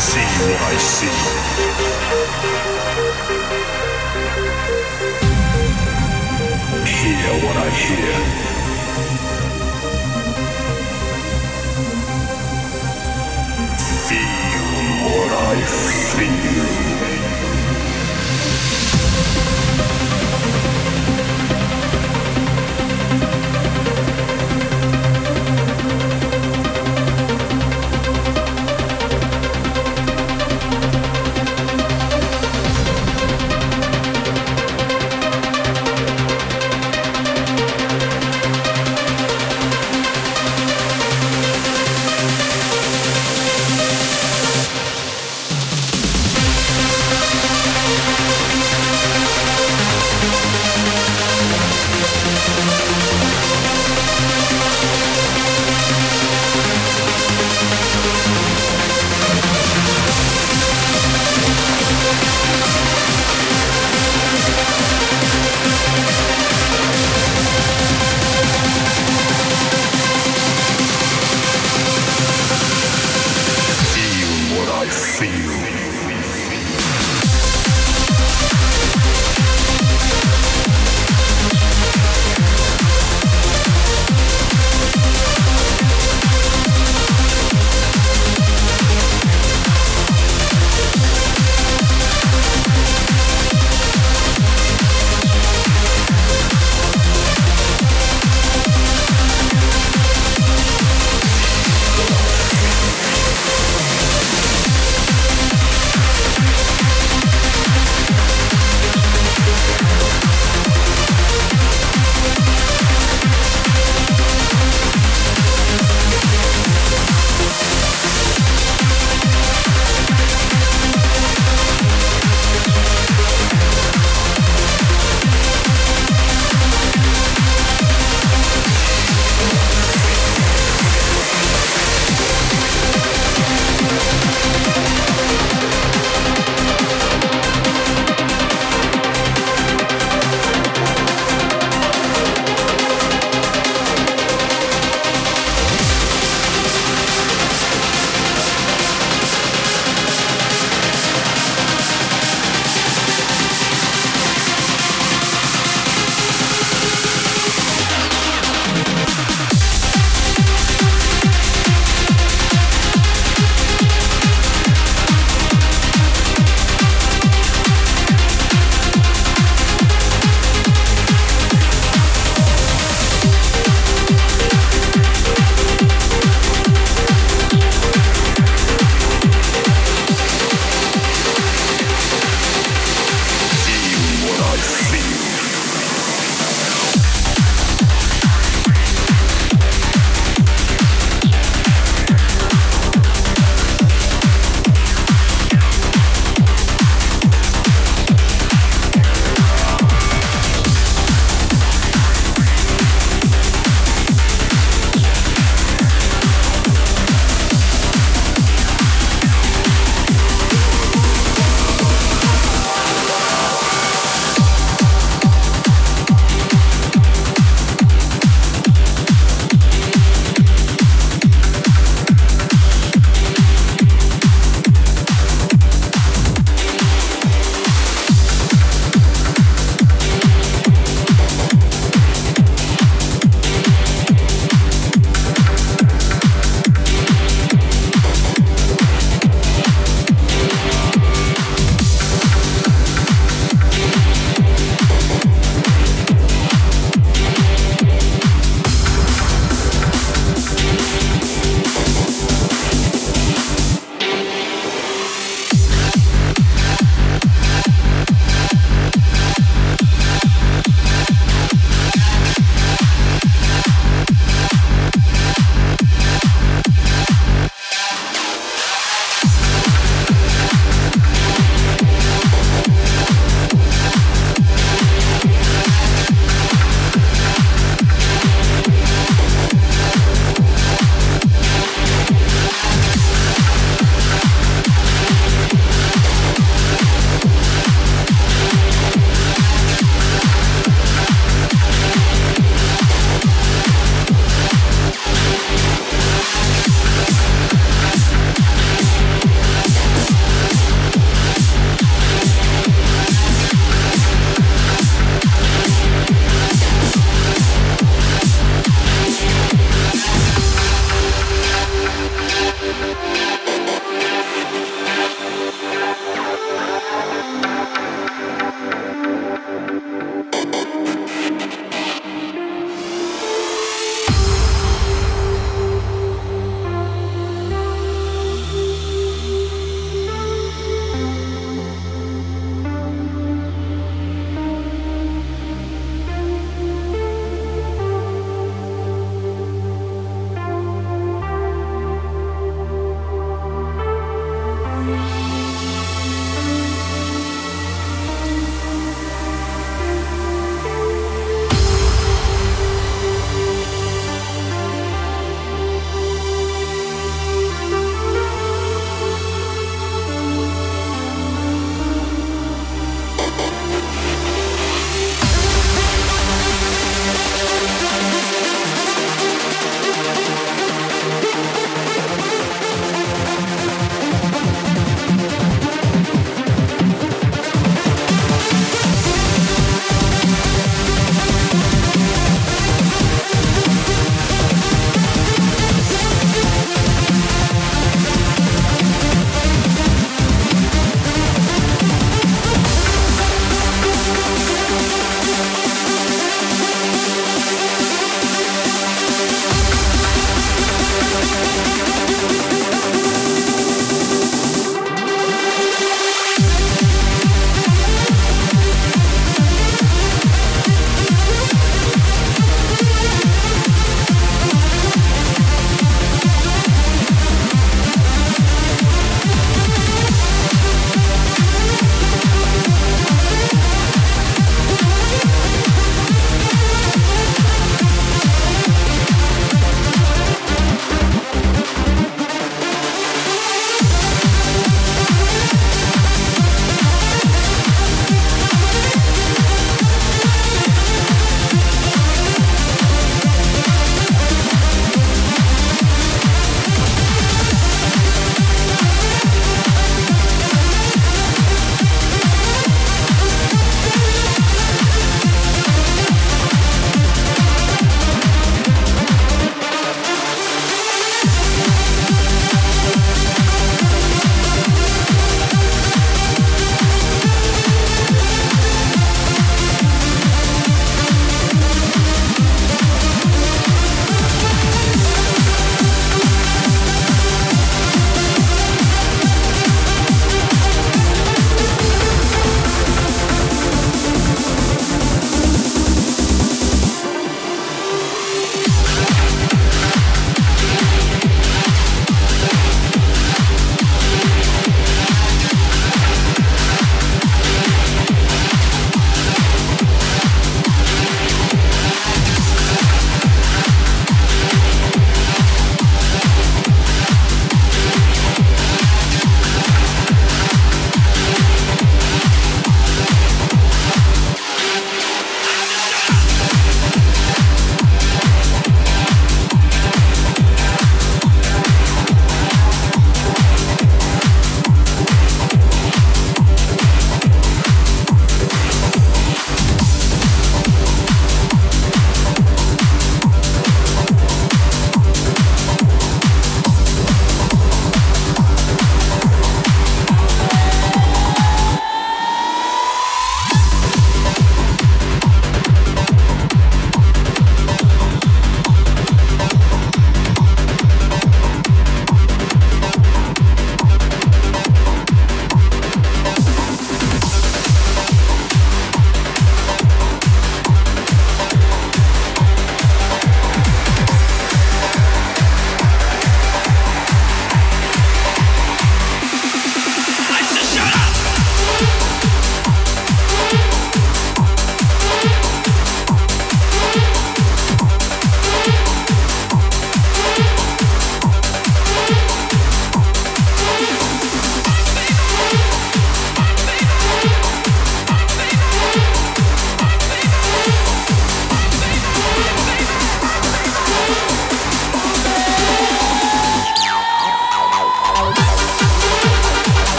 see what I see. Hear what I hear. feel what I feel.